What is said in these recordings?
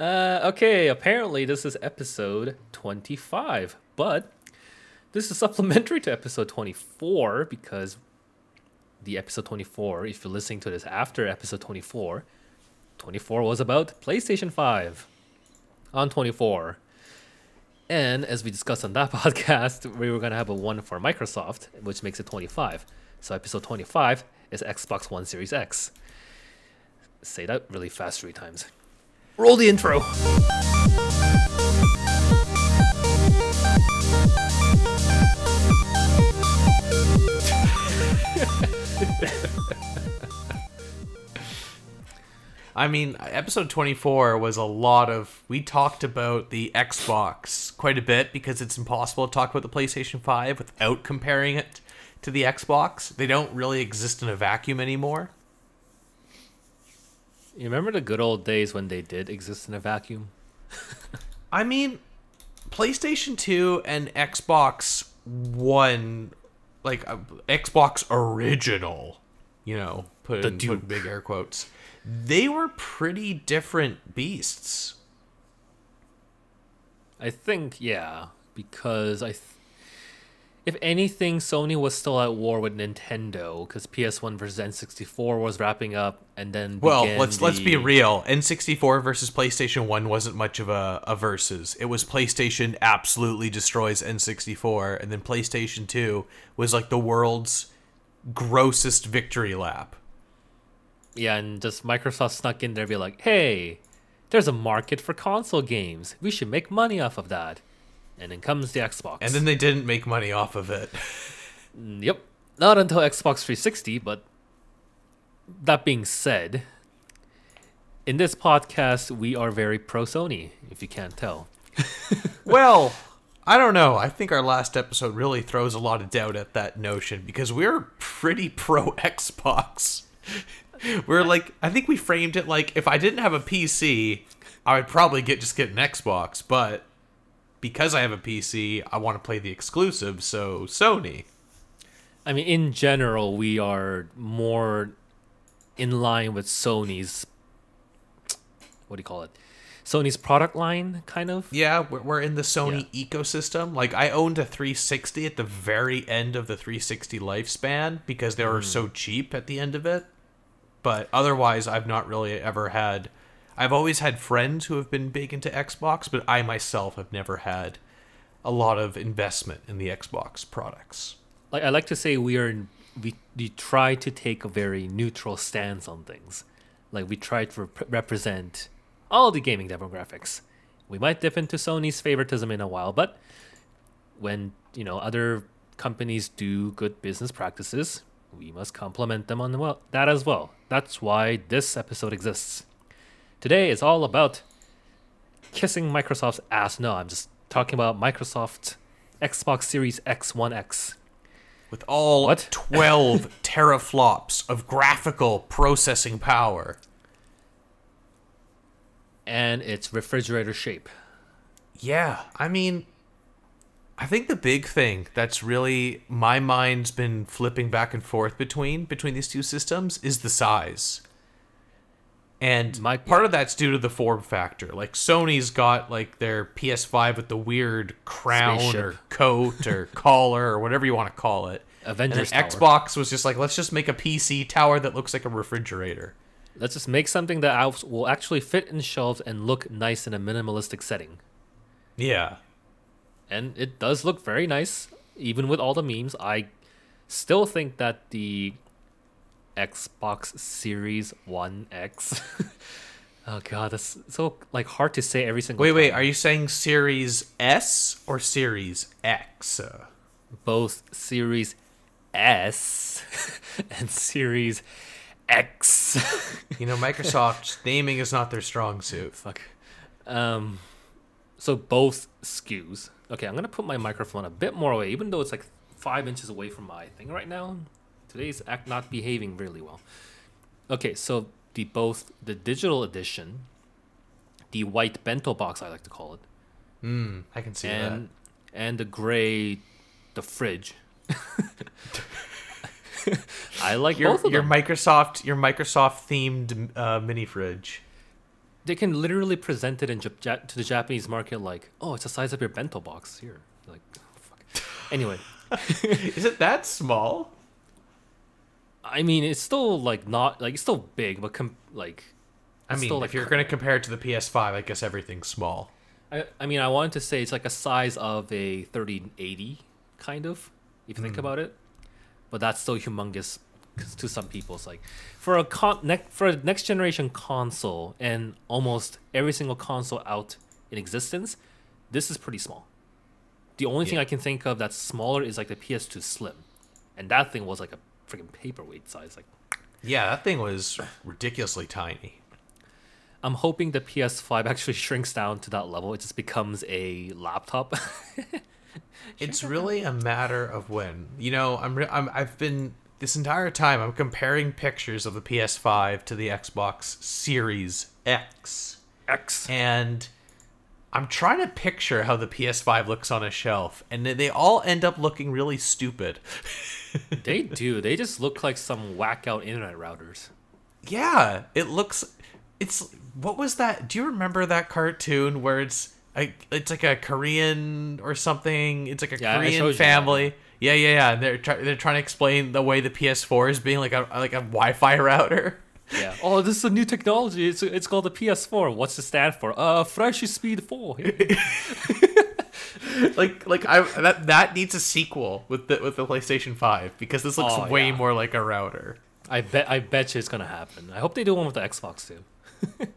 Uh, okay, apparently this is episode 25, but this is supplementary to episode 24 because the episode 24, if you're listening to this after episode 24, 24 was about PlayStation 5 on 24. And as we discussed on that podcast, we were going to have a one for Microsoft, which makes it 25. So episode 25 is Xbox One Series X. Say that really fast three times. Roll the intro. I mean, episode 24 was a lot of. We talked about the Xbox quite a bit because it's impossible to talk about the PlayStation 5 without comparing it to the Xbox. They don't really exist in a vacuum anymore. You remember the good old days when they did exist in a vacuum? I mean, PlayStation 2 and Xbox One, like uh, Xbox original, you know, put The in put big air quotes, they were pretty different beasts. I think yeah, because I, th- if anything, Sony was still at war with Nintendo because PS1 versus N64 was wrapping up, and then Well, let's let's be real. N64 versus PlayStation 1 wasn't much of a, a versus. It was PlayStation absolutely destroys N64 and then PlayStation 2 was like the world's grossest victory lap. Yeah, and just Microsoft snuck in there, and be like, hey, there's a market for console games. We should make money off of that. And then comes the Xbox. And then they didn't make money off of it. Mm, yep. Not until Xbox 360, but that being said, in this podcast, we are very pro Sony, if you can't tell. well, I don't know. I think our last episode really throws a lot of doubt at that notion because we're pretty pro Xbox. We're like, I think we framed it like if I didn't have a PC, I would probably get just get an Xbox, but because I have a PC, I want to play the exclusive, so Sony. I mean, in general, we are more in line with Sony's. What do you call it? Sony's product line, kind of. Yeah, we're, we're in the Sony ecosystem. Like I owned a 360 at the very end of the 360 lifespan because they were hmm. so cheap at the end of it. But otherwise, I've not really ever had. I've always had friends who have been big into Xbox, but I myself have never had a lot of investment in the Xbox products. Like I like to say, we are we we try to take a very neutral stance on things. Like we try to rep- represent all the gaming demographics. We might dip into Sony's favoritism in a while, but when you know other companies do good business practices, we must compliment them on the well that as well. That's why this episode exists. Today is all about kissing Microsoft's ass. No, I'm just talking about Microsoft Xbox Series X One X. With all What? 12 teraflops of graphical processing power. and its refrigerator shape. Yeah, I mean, I think the big thing that's really my mind's been flipping back and forth between between these two systems is the size. And My- part of that's due to the form factor. Like Sony's got like their PS5 with the weird crown Spaceship. or coat or collar or whatever you want to call it. Avengers and. Xbox was just like, let's just make a PC tower that looks like a refrigerator. Let's just make something that will actually fit in shelves and look nice in a minimalistic setting. Yeah. And it does look very nice, even with all the memes. I still think that the Xbox Series One X. oh god, that's so like hard to say every single. Wait, wait. Are you saying Series S or Series X? Both Series S and Series X? You know, Microsoft's naming is not their strong suit. Fuck. Um, so both SKUs. Okay, I'm gonna put my microphone a bit more away, even though it's like five inches away from my thing right now. Today's act not behaving really well. Okay, so the both the digital edition, the white bento box I like to call it, Hmm, I can see and and the gray, the fridge. I like. Your, both of your them. Microsoft, your Microsoft themed uh, mini fridge. they can literally present it in Jap- Ja- to the Japanese market like, oh, it's the size of your bento box here. Like, oh, fuck. Anyway, Is it that small? I mean, it's still like not like it's still big, but com- like, I mean, still, if like, you're going to compare it to the PS5, I guess everything's small. I, I mean, I wanted to say it's like a size of a 3080, kind of, if you think hmm. about it. But that's still humongous to some people. It's like for a con- ne- for a next generation console and almost every single console out in existence, this is pretty small. The only thing I can think of that's smaller is like the PS2 Slim, and that thing was like a freaking paperweight size. Like Yeah, that thing was ridiculously tiny. I'm hoping the PS5 actually shrinks down to that level. It just becomes a laptop. It's really a matter of when. You know, I'm, re- I'm I've been this entire time I'm comparing pictures of the PS5 to the Xbox Series X. X. and I'm trying to picture how the PS5 looks on a shelf, and they- they all end up looking really stupid. They do. They just look like some whack out internet routers. yeah, it looks. It's what was that? Do you remember that cartoon where it's a, it's like a Korean or something? It's like a Yeah, Korean family. Yeah, yeah, yeah. And they're try- they're trying to explain the way the PS4 is being like a like a Wi-Fi router. Yeah. Oh, this is a new technology. It's it's called the PS4. What's it stand for? Uh, Fresh Speed 4. like like I that that needs a sequel with the with the PlayStation 5 because this looks Oh, way yeah. more like a router. I bet I bet you it's gonna happen. I hope they do one with the Xbox too.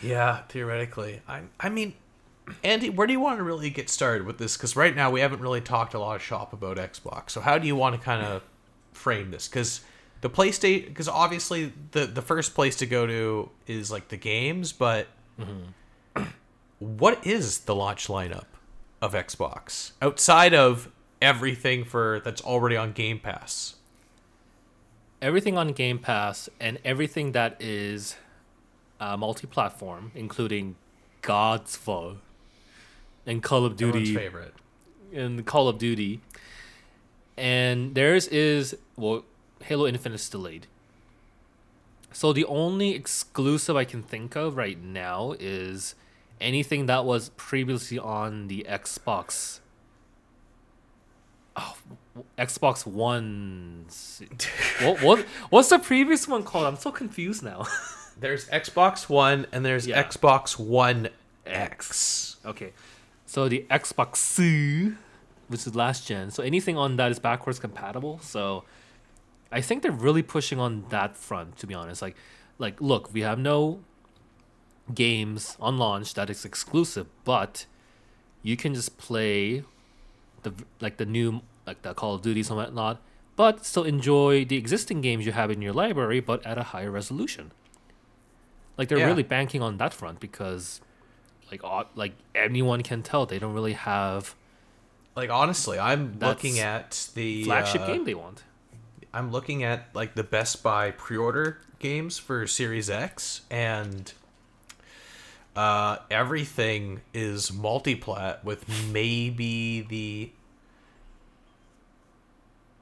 Yeah, theoretically. I I mean, Andy, where do you want to really get started with this? Because right now we haven't really talked a lot of shop about Xbox. So how do you want to kind of frame this? Because the PlayStation, because obviously the the first place to go to is like the games, but what is the launch lineup of Xbox outside of everything for that's already on Game Pass? Everything on Game Pass and everything that is uh, multi-platform, including Godfall and Call of Everyone's Duty favorite. and Call of Duty. And theirs is well, Halo Infinite is delayed. So the only exclusive I can think of right now is anything that was previously on the Xbox. Oh, Xbox One's. what what what's the previous one called? I'm so confused now. There's Xbox One and there's Yeah. Xbox One X. Okay, so the Xbox, C, which is last gen, so anything on that is backwards compatible. So I think they're really pushing on that front. To be honest, like, like look, we have no games on launch that is exclusive, but you can just play the like the new like the Call of Duties and whatnot, but still enjoy the existing games you have in your library, but at a higher resolution. Like they're Yeah. really banking on that front because, like, like anyone can tell they don't really have Like honestly, I'm looking at the flagship uh, game they want. I'm looking at like the Best Buy pre-order games for Series X, and uh, everything is multiplat with maybe the.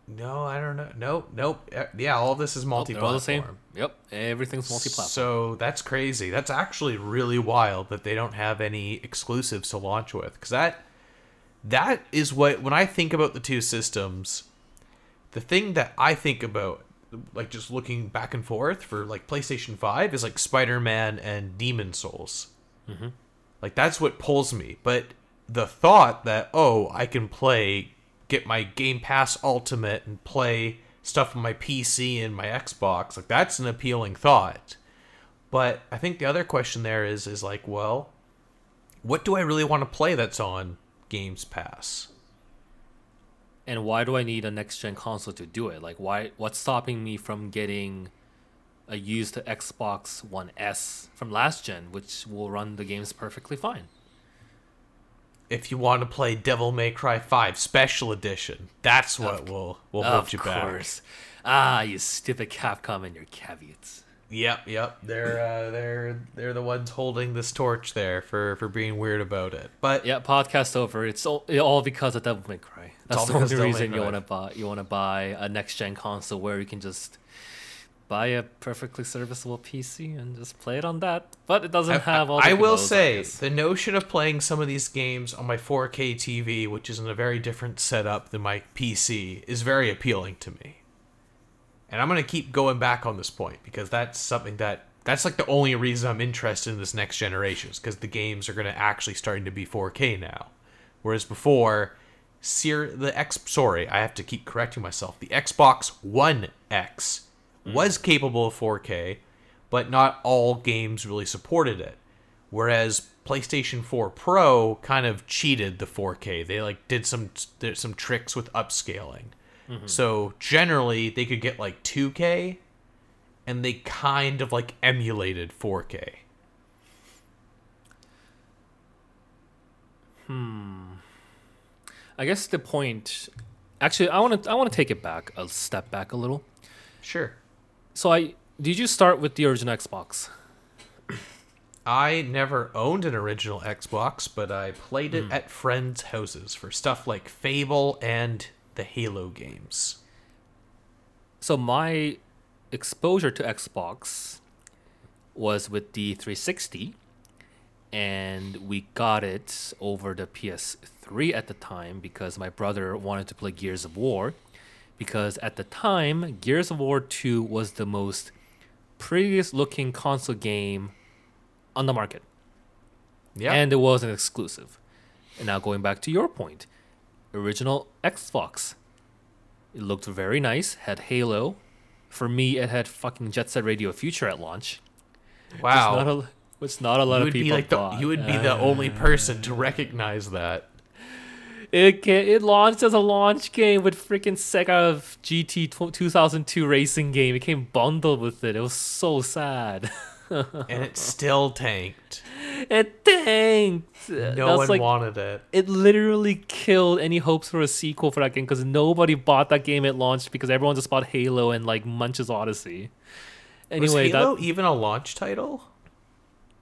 No, I don't know. Nope, nope. Yeah, all this is multi-platform. they're the same. Yep, everything's multi-platform. So that's crazy. That's actually really wild that they don't have any exclusives to launch with. Because that that is what when I think about the two systems, the thing that I think about, like just looking back and forth for like PlayStation Five, is like Spider Man and Demon Souls. Mm-hmm. Like that's what pulls me. But the thought that oh, I can play, get my Game Pass Ultimate and play stuff on my PC and my Xbox, like that's an appealing thought. But I think the other question there is is like, well, what do I really want to play that's on Games Pass? And why do I need a next gen console to do it? Like, why? What's stopping me from getting a used Xbox One S from last gen, which will run the games perfectly fine? If you want to play Devil May Cry 5 Special Edition, that's what will will hold of you back. course. Ah, you stupid Capcom and your caveats. Yep, yep. They're uh, they're they're the ones holding this torch there for for being weird about it. But Yeah, podcast over. It's all, it all because of Devil May Cry. That's the only of Devil May reason you want to buy you want to buy a next gen console where you can just buy a perfectly serviceable PC and just play it on that. But it doesn't I, have all. I will say the notion of playing some of these games on my 4K TV, which is in a very different setup than my PC, is very appealing to me. And I'm gonna keep going back on this point because that's something that that's like the only reason I'm interested in this next generation is because the games are gonna actually starting to be 4K now, whereas before, the X sorry I have to keep correcting myself. The Xbox One X mm. was capable of 4K, but not all games really supported it. Whereas PlayStation 4 Pro kind of cheated the 4K. They like did some did some tricks with upscaling. Mm-hmm. So generally they could get like 2K and they kind of like emulated 4K. Hmm. I guess the point. Actually, I want to I want to take it back a step back a little. Sure. So I did you start with the original Xbox? I never owned an original Xbox, but I played it hmm. at friends' houses for stuff like Fable and the Halo games. So my exposure to Xbox was with the 360 and we got it over the PS3 at the time because my brother wanted to play Gears of War because at the time Gears of War 2 was the most prettiest looking console game on the market Yeah. and it was an exclusive. And now going back to your point, original Xbox, it looked very nice. Had Halo. For me, it had fucking Jet Set Radio Future at launch. wow. Which not a, which not a lot you of would be people like the, you would be the uh, only person to recognize that. It ca it launched as a launch game with freaking Sega of GT 2002 racing game. It came bundled with it. It was so sad. and it still tanked. It tanked. No That's one like, wanted it. it literally killed any hopes for a sequel for that game because nobody bought that game at launch because everyone just bought Halo and like Munch's Oddysee. Anyway, Was Halo that even a launch title?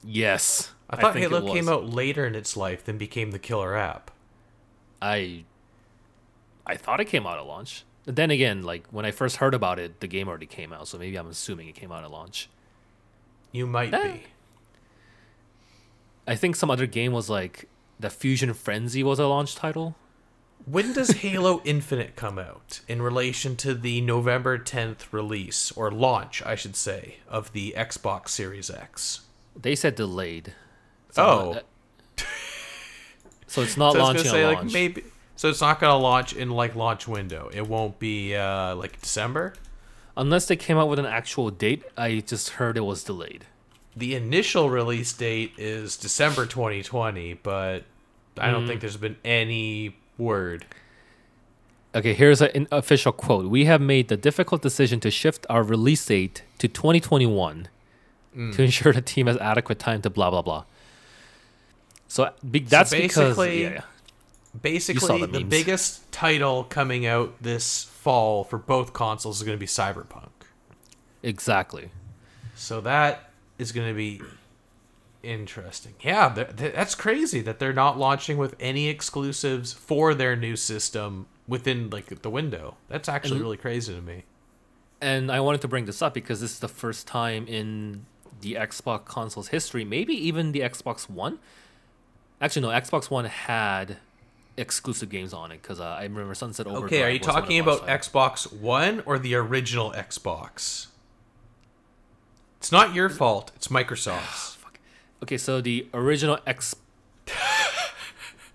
yes, I thought it Halo came out later in its life than became the killer app. I I thought it came out at launch. But then again, like when I first heard about it, the game already came out, so maybe I'm assuming it came out at launch. You might Eh. be. I think some other game was like the Fusion Frenzy was a launch title. When does Halo Infinite come out in relation to the November 10th release, or launch, I should say, of the Xbox Series X? They said delayed. Oh. So it's not So launching say, like, launch. maybe. So it's not gonna launch in like launch window. It won't be uh, like December. Unless they came out with an actual date, I just heard it was delayed. The initial release date is December 2020, but I don't think mm. there's been any word. Okay, here's an official quote. We have made the difficult decision to shift our release date to 2021 mm. to ensure the team has adequate time to blah blah blah. So be, that's because basically- yeah, yeah. Basically, the the, biggest title coming out this fall for both consoles is going to be Cyberpunk. exactly. So that is going to be interesting. Yeah, th- th- that's crazy that they're not launching with any exclusives for their new system within like the window. That's actually And- really crazy to me. And I wanted to bring this up because this is the first time in the Xbox console's history, maybe even the Xbox One. Actually, no, Xbox One had exclusive games on it because uh, I remember Sunset Overdrive. Okay, are you was one of talking about. Xbox One or the original Xbox? It's not your fault. It's Microsoft's. Okay, so the original X,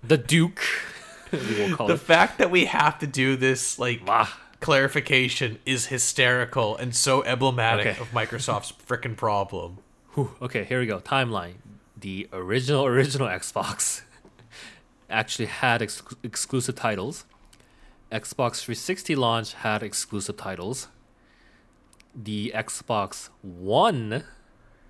the Duke, we will call the it. fact that we have to do this like Ah, clarification is hysterical and so emblematic Okay. of Microsoft's frickin' problem. whew, okay, here we go. Timeline. The original original Xbox actually had ex- exclusive titles. Xbox 360 launch had exclusive titles. The Xbox One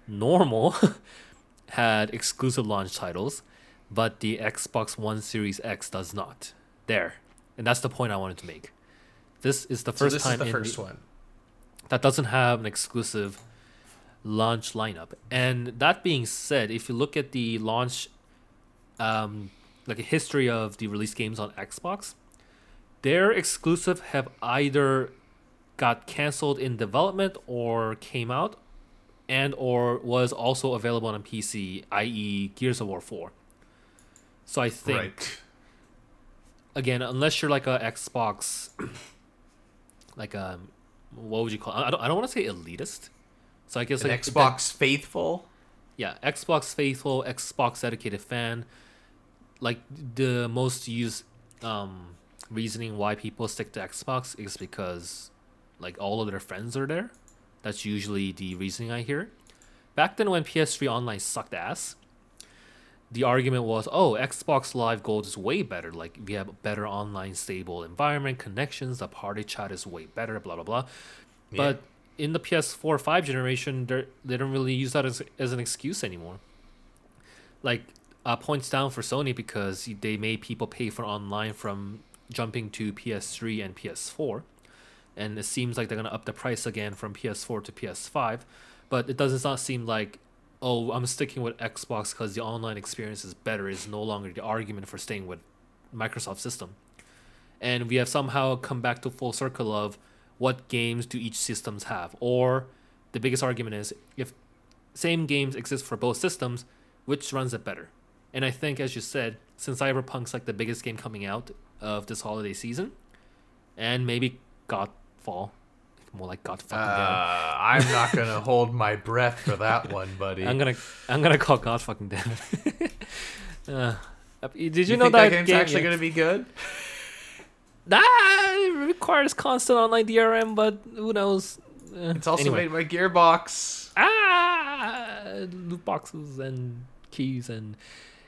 normal had exclusive launch titles, but the Xbox One Series X does not. There. And that's the point I wanted to make. This is the So first this time is the in first the, one. that doesn't have an exclusive launch lineup. And that being said, if you look at the launch, um, like a history of the release games on Xbox, their exclusive have either got canceled in development or came out and or was also available on PC, i.e. Gears of War 4. So I think Right. again, unless you're like a Xbox, like um, what would you call? I don't, I don't want to say elitist. So I guess An like Xbox faithful. yeah, Xbox faithful, Xbox dedicated fan. Like the most used um, reasoning why people stick to Xbox is because like all of their friends are there. That's usually the reasoning I hear. Back then when PS3 online sucked ass, the argument was, "Oh, Xbox Live Gold is way better. Like we have a better online stable environment, connections, the party chat is way better, blah blah blah." But in the PS4 5 generation, they they don't really use that as, as an excuse anymore. Like uh, points down for Sony because they made people pay for online from jumping to PS3 and PS4, and it seems like they're gonna up the price again from PS4 to PS5, but it does not seem like oh I'm sticking with Xbox because the online experience is better is no longer the argument for staying with Microsoft system, and we have somehow come back to full circle of what games do each systems have or the biggest argument is if same games exist for both systems which runs it better? And i think as you said since cyberpunk's like the biggest game coming out of this holiday season and maybe godfall more like god Uh, fucking damn I'm not gonna hold my breath for that one, buddy. i'm gonna i'm gonna call god fucking damn uh, did you, you know that, that game's game, actually gonna be good? That requires constant online DRM, but who knows? Eh, It's also anyway. made by Gearbox. ah loot boxes and keys and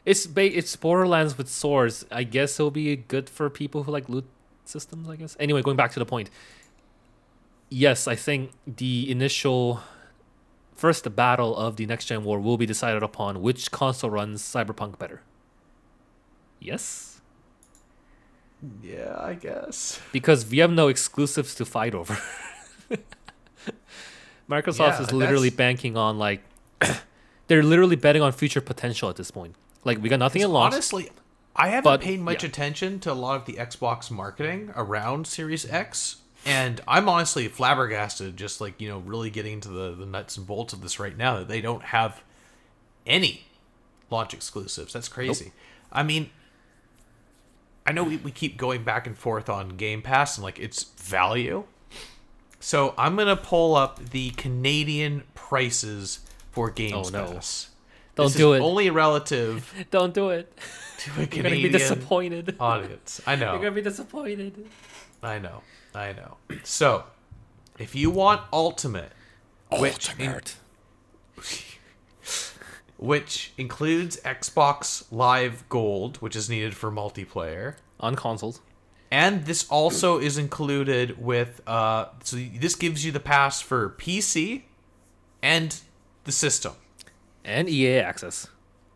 it's ba- it's Borderlands with swords. I guess it'll be good for people who like loot systems. I guess. Anyway, going back to the point. Yes, I think the initial first battle of the next gen war will be decided upon which console runs Cyberpunk better. Yes. Yeah, I guess. because we have no exclusives to fight over. Microsoft Yeah, is literally that's- banking on like they're literally betting on future potential at this point. Like we got nothing at launch. Honestly, I haven't But, paid much yeah. attention to a lot of the Xbox marketing around Series X, and I'm honestly flabbergasted. Just like you know, really getting into the the nuts and bolts of this right now that they don't have any launch exclusives. That's crazy. I mean, I know we, we keep going back and forth on Game Pass and like its value. So I'm gonna pull up the Canadian prices for Game Oh, no. Pass. Don't This do is it. Only relative Don't do it. to a You're gonna be disappointed. audience. I know. You're gonna be disappointed. I know. I know. So, if you want Ultimate, which in- which includes Xbox Live Gold, which is needed for multiplayer, On consoles. and this also is included with uh so this gives you the pass for PC and the system And EA access.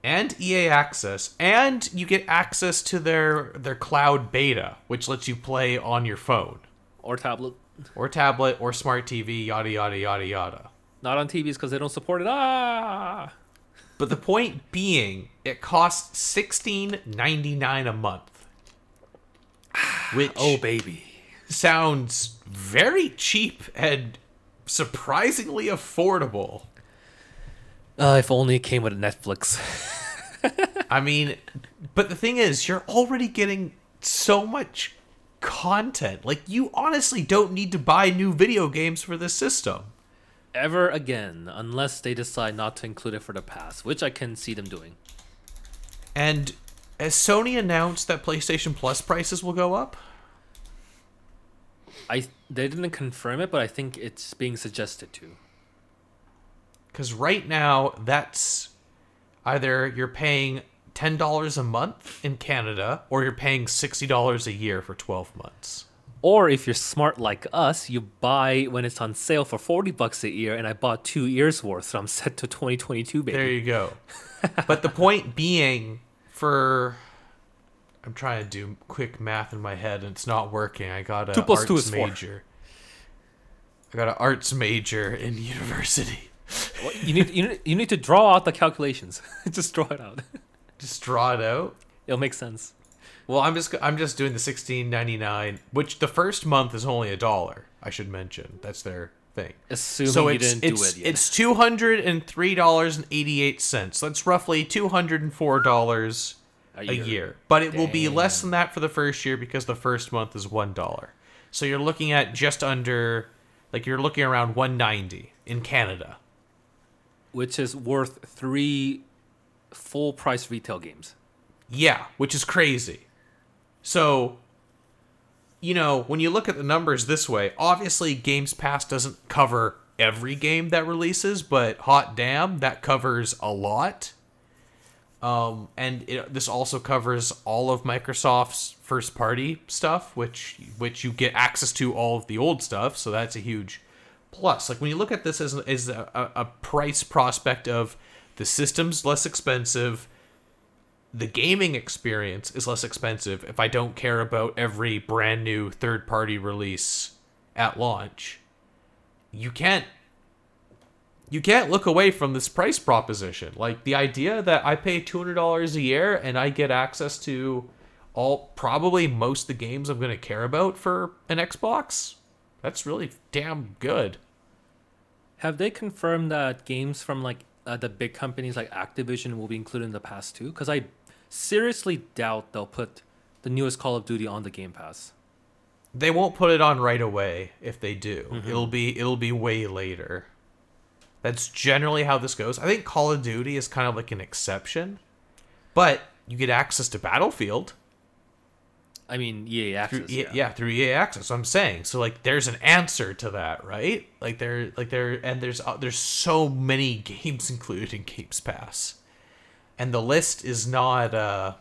And EA access and you get access to their their cloud beta which lets you play on your phone Or tablet. or tablet or smart TV yada yada yada yada. Not on TVs because they don't support it. Ah But the point being it costs sixteen ninety nine a month. Which Oh baby. sounds very cheap and surprisingly affordable. Uh, if only it came with Netflix. I mean, but the thing is, you're already getting so much content. Like, you honestly don't need to buy new video games for this system. Ever again, unless they decide not to include it for the pass, which I can see them doing. And has Sony announced that PlayStation Plus prices will go up? I they didn't confirm it, but I think it's being suggested to. Because right now, that's either you're paying $10 a month in Canada or you're paying $60 a year for 12 months. Or if you're smart like us, you buy when it's on sale for forty bucks a year, and I bought two years worth, so I'm set to 2022, baby. There you go. but the point being, for. I'm trying to do quick math in my head and it's not working. I got a Two plus arts two is four. major. I got an arts major in university. You need you need, you need to draw out the calculations. Just draw it out. Just draw it out. It'll make sense. Well, I'm just I'm just doing the 16.99, which the first month is only a dollar. I should mention that's their thing. Assuming so you it's didn't it's do it yet. it's two hundred and three dollars and eighty eight cents. That's roughly two hundred and four dollars A a year. year. But it will be less than that for the first year because the first month is one dollar. So you're looking at just under, like you're looking around one ninety in Canada. Which is worth three full price retail games. Yeah, which is crazy. So, you know, when you look at the numbers this way, obviously Games Pass doesn't cover every game that releases, but hot damn, that covers a lot. Um, and it, this also covers all of Microsoft's first party stuff, which which you get access to all of the old stuff. So that's a huge plus. Like when you look at this as as a, a price prospect of the system's less expensive, the gaming experience is less expensive if I don't care about every brand new third party release at launch. You can't you can't look away from this price proposition. Like the idea that I pay $200 a year and I get access to all probably most of the games I'm going to care about for an Xbox. That's really damn good. Have they confirmed that games from like uh, the big companies like Activision will be included in the Pass too? Because I seriously doubt they'll put the newest Call of Duty on the Game Pass. They won't put it on right away if they do. It'll be it'll be way later. That's generally how this goes. I think Call of Duty is kind of like an exception. But you get access to Battlefield I mean, EA Access. through yeah. yeah. through EA Access. I'm saying so like there's an answer to that, right? Like there like there and there's uh, there's so many games included in Games Pass, and the list is not uh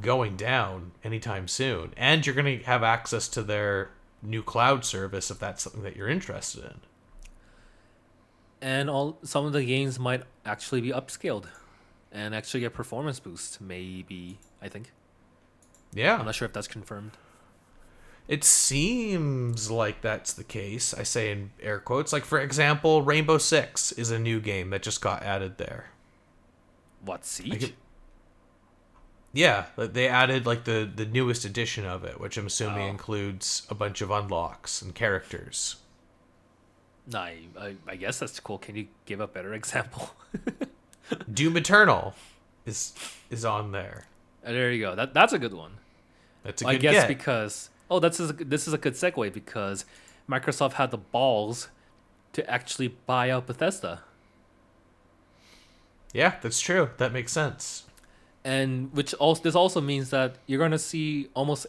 going down anytime soon. And you're gonna have access to their new cloud service if that's something that you're interested in. And all some of the games might actually be upscaled and actually get performance boost. Maybe I think. Yeah, I'm not sure if that's confirmed. It seems like that's the case. I say in air quotes. Like for example, Rainbow Six is a new game that just got added there. What Siege? could- Yeah, they added like the the newest edition of it, which I'm assuming Oh. includes a bunch of unlocks and characters. Nah, I, I, I guess that's cool. Can you give a better example? Doom Eternal is is on there. Uh, there you go. That that's a good one. That's a I good guess get. because oh, that's a, this is a good segue because Microsoft had the balls to actually buy out Bethesda, yeah, that's true. That makes sense. and which also this also means that you're gonna see almost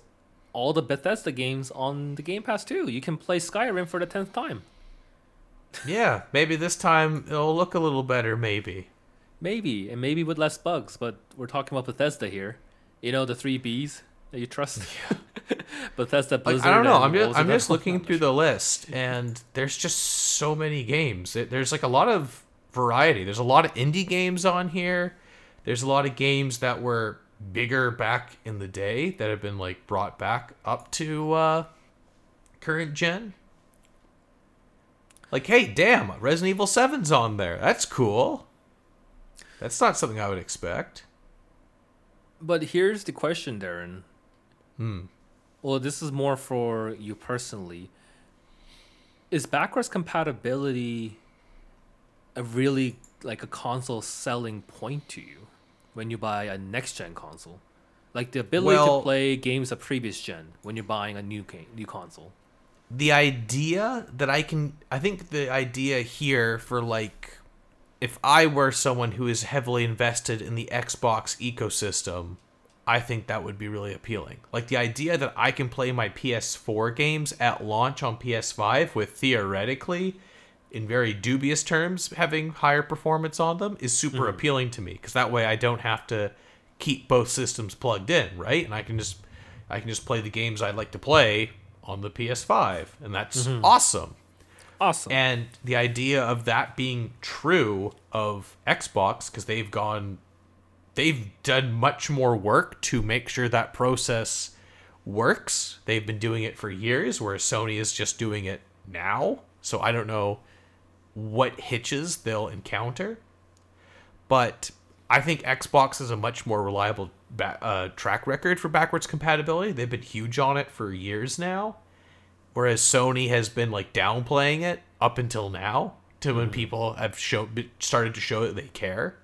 all the Bethesda games on the Game Pass too. You can play Skyrim for the tenth time, Yeah, maybe this time it'll look a little better. Maybe. maybe, and maybe with less bugs. But we're talking about Bethesda here. You know the three Bs that you trust. Yeah. Bethesda, Like, Blizzard. I don't know. I'm just I'm just looking through the list, and there's just so many games. It- There's like a lot of variety. There's a lot of indie games on here. There's a lot of games that were bigger back in the day that have been like brought back up to uh, current gen. Like, hey, damn, Resident Evil 7's on there. That's cool. That's not something I would expect. But here's the question, Darren. Hmm. Well, this is more for you personally. Is backwards compatibility a really like a console selling point to you when you buy a next gen console? Like the ability Well- to play games of previous gen when you're buying a new game, new console. the idea that I can I think the idea here for like if I were someone who is heavily invested in the Xbox ecosystem, I think that would be really appealing. Like the idea that I can play my PS4 games at launch on PS5 with theoretically in very dubious terms having higher performance on them is super mm-hmm. appealing to me because that way I don't have to keep both systems plugged in, right? And I can just I can just play the games I like to play on the PS5, and that's mm-hmm. awesome. Awesome. And the idea of that being true of Xbox, because they've gone, they've done much more work to make sure that process works. They've been doing it for years, whereas Sony is just doing it now. So I don't know what hitches they'll encounter. But I think Xbox is a much more reliable ba- uh, track record for backwards compatibility. They've been huge on it for years now, whereas Sony has been like downplaying it up until now to when people have show started to show that they care.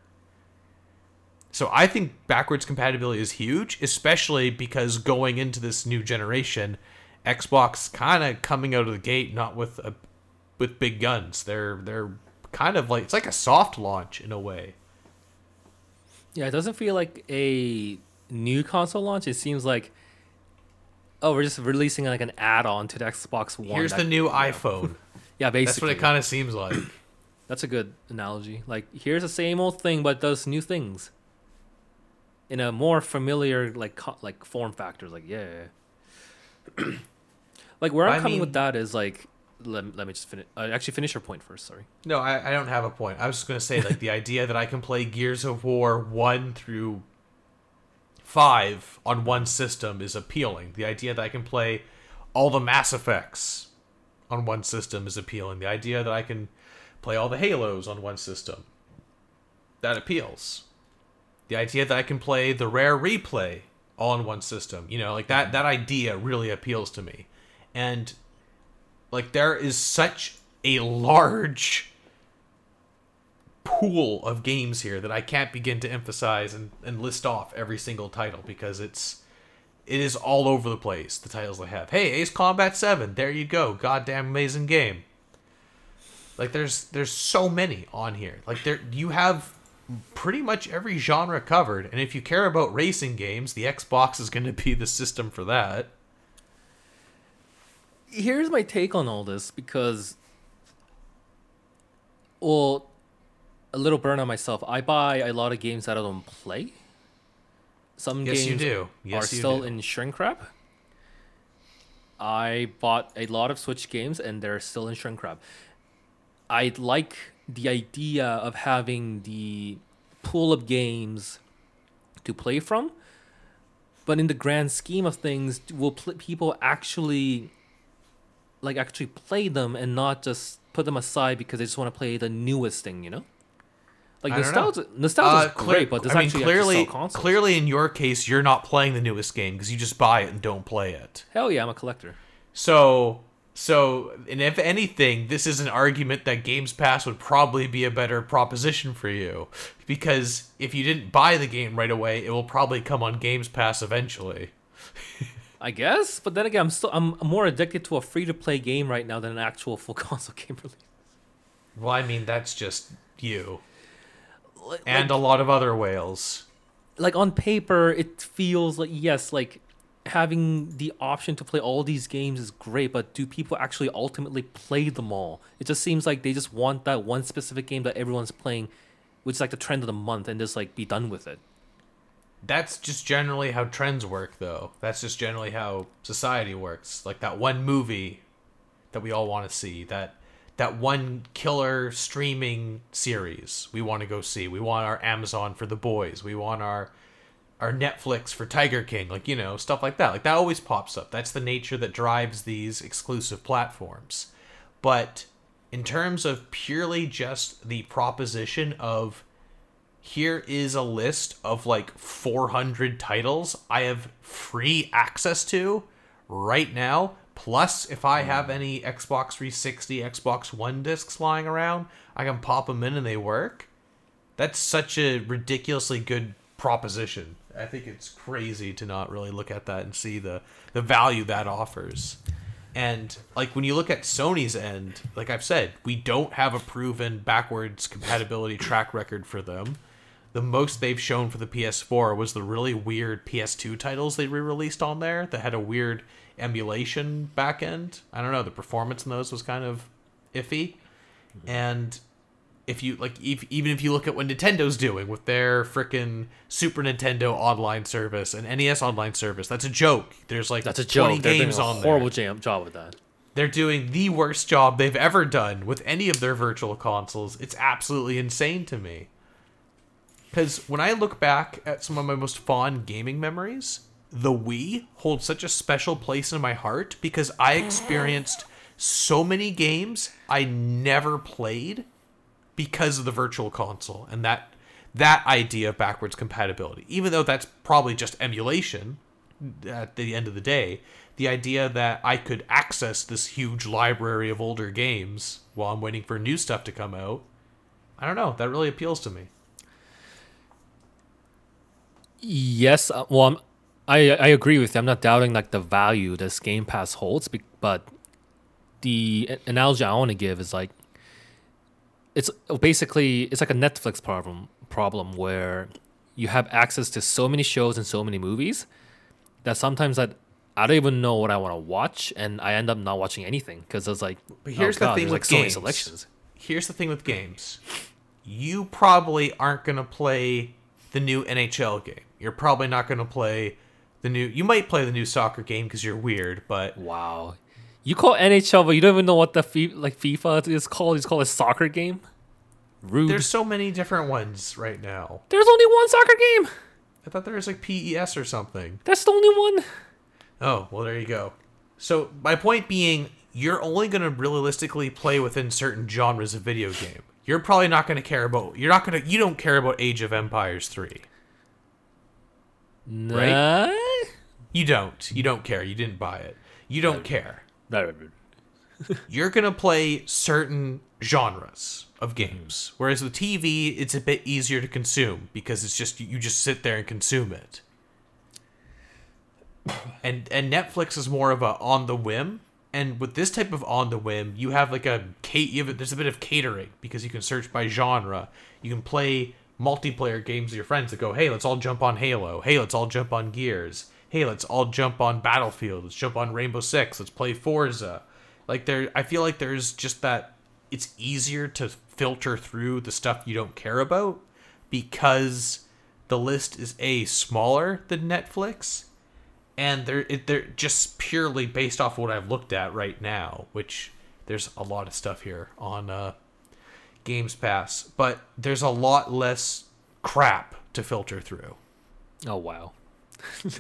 So I think backwards compatibility is huge, especially because going into this new generation, Xbox kind of coming out of the gate not with a with big guns. They're they're kind of like it's like a soft launch in a way. Yeah, it doesn't feel like a new console launch. It seems like oh, we're just releasing like an add-on to the Xbox One. Here's that- the new iPhone. yeah, basically. That's what it kind of seems like. That's a good analogy. Like here's the same old thing, but does new things in a more familiar like co- like form factors. Like yeah, like where I'm I coming mean- with that is like let, let me just finish. Uh, actually, finish your point first. Sorry. No, I, I don't have a point. I was just gonna say like the idea that I can play Gears of War one through five on one system is appealing. The idea that I can play all the Mass Effects on one system is appealing. The idea that I can play all the Halos on one system that appeals. The idea that I can play the rare replay all in one system, you know, like that mm-hmm. that idea really appeals to me. And like there is such a large pool of games here that I can't begin to emphasize and, and list off every single title because it's it is all over the place the titles they have. Hey, Ace Combat 7, there you go. Goddamn amazing game. Like there's there's so many on here. Like there you have pretty much every genre covered and if you care about racing games, the Xbox is going to be the system for that. Here's my take on all this because, well, a little burn on myself. I buy a lot of games that I don't play. Some Yes, you games do. Yes, are still do. in shrink wrap. I bought a lot of Switch games and they're still in shrink wrap. I like the idea of having the pool of games to play from, but in the grand scheme of things, will pl- people actually like actually play them and not just put them aside because they just want to play the newest thing, you know? Like I don't know. nostalgia, nostalgia is Uh, clear- great, but does I mean, actually clearly, actually clearly, in your case, you're not playing the newest game because you just buy it and don't play it. Hell yeah, I'm a collector. So, so, and if anything, this is an argument that Games Pass would probably be a better proposition for you because if you didn't buy the game right away, it will probably come on Games Pass eventually. I guess, but then again, I'm still I'm more addicted to a free to play game right now than an actual full console game release. Well, I mean, that's just you Like, and a lot of other whales. like on paper, it feels like yes, like having the option to play all these games is great, but do people actually ultimately play them all? It just seems like they just want that one specific game that everyone's playing, which is like the trend of the month, and just like be done with it. That's just generally how trends work, though. That's just generally how society works. Like that one movie that we all want to see, that that one killer streaming series we want to go see. We want our Amazon for The Boys. We want our our Netflix for Tiger King, like you know, stuff like that. Like that always pops up. That's the nature that drives these exclusive platforms. But in terms of purely just the proposition of here is a list of like 400 titles I have free access to right now. Plus, if I have mm. any Xbox 360, Xbox One discs lying around, I can pop them in and they work. That's such a ridiculously good proposition. I think it's crazy to not really look at that and see the, the value that offers. And like when you look at Sony's end, like I've said, we don't have a proven backwards compatibility track record for them. The most they've shown for the PS4 was the really weird PS2 titles they re-released on there that had a weird emulation backend. I don't know, the performance in those was kind of iffy. And if you like if, even if you look at what Nintendo's doing with their freaking Super Nintendo online service and NES online service, that's a joke. There's like That's a 20 joke. They're doing games a on there horrible jam- job with that. they're doing the worst job they've ever done with any of their virtual consoles. It's absolutely insane to me. Because when I look back at some of my most fond gaming memories, the Wii holds such a special place in my heart because I experienced so many games I never played because of the virtual console and that that idea of backwards compatibility, even though that's probably just emulation at the end of the day, the idea that I could access this huge library of older games while I'm waiting for new stuff to come out, I don't know, that really appeals to me. Yes, uh, well, I'm, I I agree with you. I'm not doubting like the value this Game Pass holds, but the analogy I want to give is like it's basically it's like a Netflix problem problem where you have access to so many shows and so many movies that sometimes that I don't even know what I want to watch, and I end up not watching anything because it's like. But oh here's oh the God, thing there's, with like so many games. selections. Here's the thing with games. You probably aren't going to play the new NHL game. You're probably not going to play the new. You might play the new soccer game because you're weird, but Wow, you call NHL, but you don't even know what the fi- like FIFA is called. It's called a soccer game. Rude. there's so many different ones right now. There's only one soccer game. I thought there was like PES or something. That's the only one. Oh, well, there you go. So, my point being, you're only going to realistically play within certain genres of video game. You're probably not going to care about. You're not going to. You don't care about Age of Empires 3. Nah. You don't. You don't care. You didn't buy it. You don't care. You're going to play certain genres of games. Mm-hmm. Whereas with TV, it's a bit easier to consume because it's just you just sit there and consume it. And and Netflix is more of a on the whim. And with this type of on the whim, you have like a Kate. You have a, there's a bit of catering because you can search by genre. You can play multiplayer games with your friends that go, hey, let's all jump on Halo. Hey, let's all jump on Gears. Hey, let's all jump on Battlefield. Let's jump on Rainbow Six. Let's play Forza. Like there, I feel like there's just that. It's easier to filter through the stuff you don't care about because the list is a smaller than Netflix and they're it, they're just purely based off what I've looked at right now, which there's a lot of stuff here on uh, Games Pass, but there's a lot less crap to filter through. Oh wow.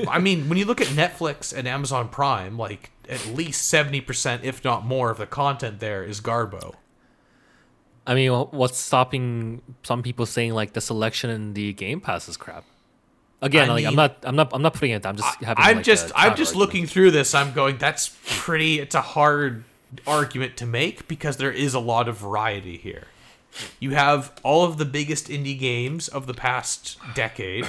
I mean, when you look at Netflix and Amazon Prime, like at least seventy percent, if not more, of the content there is Garbo. I mean, what's stopping some people saying like the selection in the Game Pass is crap? Again, I like I'm not, I'm not, I'm not putting it. down. I'm just having. I'm like, just I'm just argument. looking through this. I'm going. That's pretty. It's a hard argument to make because there is a lot of variety here. You have all of the biggest indie games of the past decade,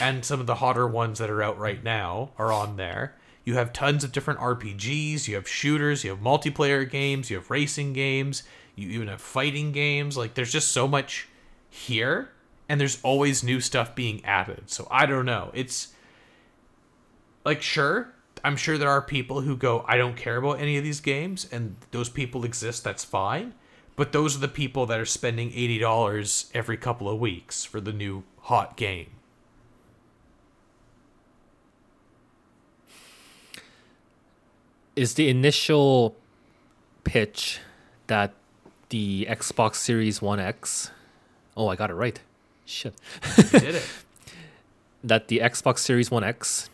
and some of the hotter ones that are out right now are on there. You have tons of different RPGs. You have shooters. You have multiplayer games. You have racing games. You even have fighting games. Like there's just so much here, and there's always new stuff being added. So I don't know. It's like sure i'm sure there are people who go i don't care about any of these games and those people exist that's fine but those are the people that are spending $80 every couple of weeks for the new hot game Is the initial pitch that the Xbox Series One X? Oh, I got it right. Shit. did it that the Xbox Series One X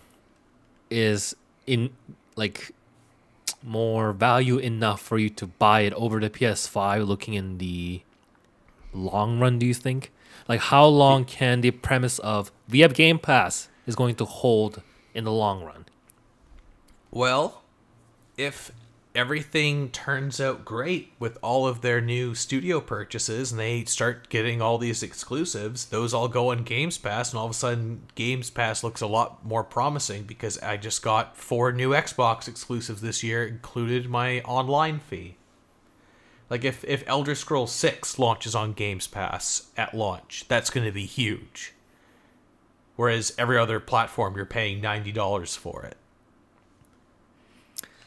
is in like more value enough for you to buy it over the PS5 looking in the long run do you think like how long can the premise of we have game pass is going to hold in the long run well if everything turns out great with all of their new studio purchases and they start getting all these exclusives, those all go on Games Pass, and all of a sudden Games Pass looks a lot more promising because I just got four new Xbox exclusives this year, included my online fee. Like if if Elder Scrolls 6 launches on Games Pass at launch, that's going to be huge. Whereas every other platform you're paying $90 for it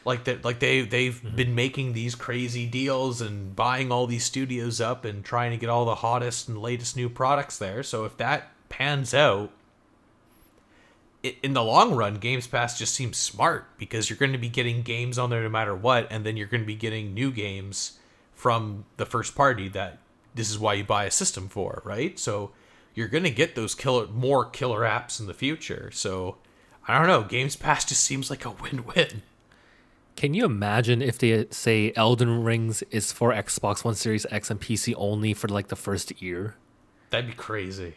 like that like they they've mm-hmm. been making these crazy deals and buying all these studios up and trying to get all the hottest and latest new products there. So if that pans out i in the long run games pass just seems smart because you're going to be getting games on there no matter what and then you're going to be getting new games from the first party that this is why you buy a system for right? So you're going to get those killer more killer apps in the future. So i don't know games pass just seems like a win-win can you imagine if they say Elden Rings is for Xbox One Series X and PC only for like the first year That'd be crazy.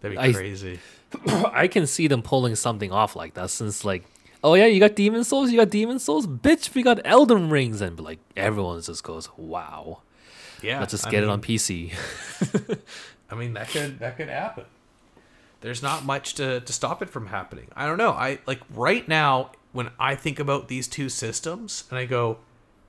That'd be crazy. I can see them pulling something off like that since like, oh yeah, you got Demon Souls, you got Demon Souls, bitch, we got Elden Rings, and like everyone just goes, wow, Yeah. let's just I get it on PC. I mean, that could that could happen. There's not much to to stop it from happening. I don't know. I like right now when I think about these two systems and I go,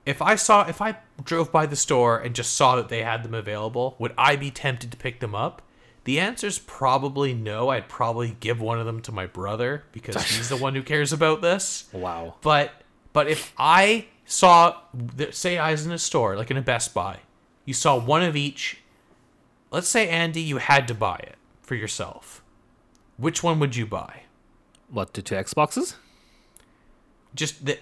if I saw if I drove by the store and just saw that they had them available, would I be tempted to pick them up? The answer's probably no. I'd probably give one of them to my brother because he's the one who cares about this. wow. But but if I saw, say, I was in a store like in a Best Buy, you saw one of each. Let's say Andy, you had to buy it for yourself. Which one would you buy? What the two Xboxes? Just the.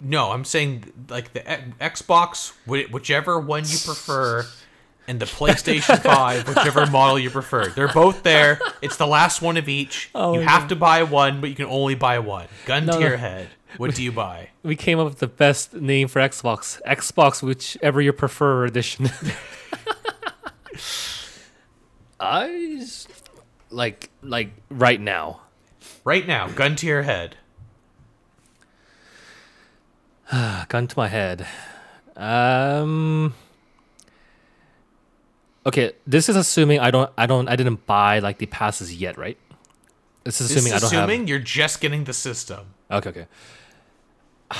No, I'm saying like the Xbox, whichever one you prefer, and the PlayStation 5, whichever model you prefer. They're both there. It's the last one of each. Oh, you have to buy one, but you can only buy one. Gun No, to no. your head. What do you buy? We came up with the best name for Xbox. Xbox, whichever you prefer edition. I s- like like right now. Right now, gun to your head. gun to my head. Um. Okay, this is assuming I don't, I don't, I didn't buy like the passes yet, right? This is This assuming is I don't assuming you're just getting the system. Okay, okay.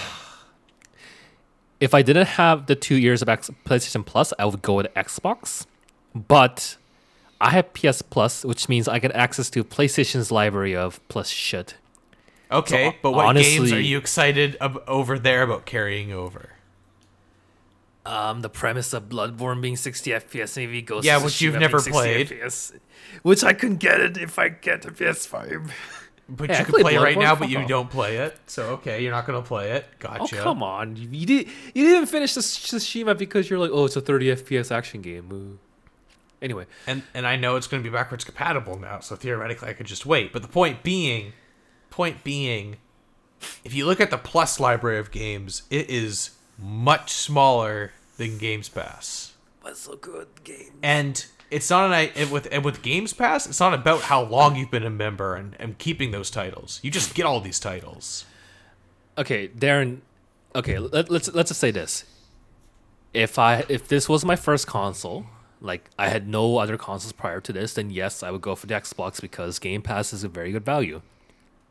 If I didn't have the two years of X, PlayStation Plus, I would go with Xbox. But I have PS Plus, which means I get access to PlayStation's library of plus shit. Okay, So, but what games are you excited ab- over there about carrying over? Um, the premise of Bloodborne being 60 FPS maybe goes. Yeah, which you've never played. FPS, which I couldn't get it if I get a PS5. But Hey, you can played play it right now, but you don't play it. So okay, you're not gonna play it. Gotcha. Oh Gotcha. come on! You, you did you didn't finish the Tsushima because you're like, oh, it's a 30 FPS action game. Ooh. Anyway, And and I know it's gonna be backwards compatible now, so theoretically I could just wait. But the point being, point being, if you look at the Plus library of games, it is much smaller than Games Pass. what's so good game? and it's not an I and with and with Games Pass, it's not about how long you've been a member and, and keeping those titles. You just get all these titles. Okay, Darren. Okay, let, let's let's just say this. If I if this was my first console, like I had no other consoles prior to this, then yes, I would go for the Xbox because Game Pass is a very good value.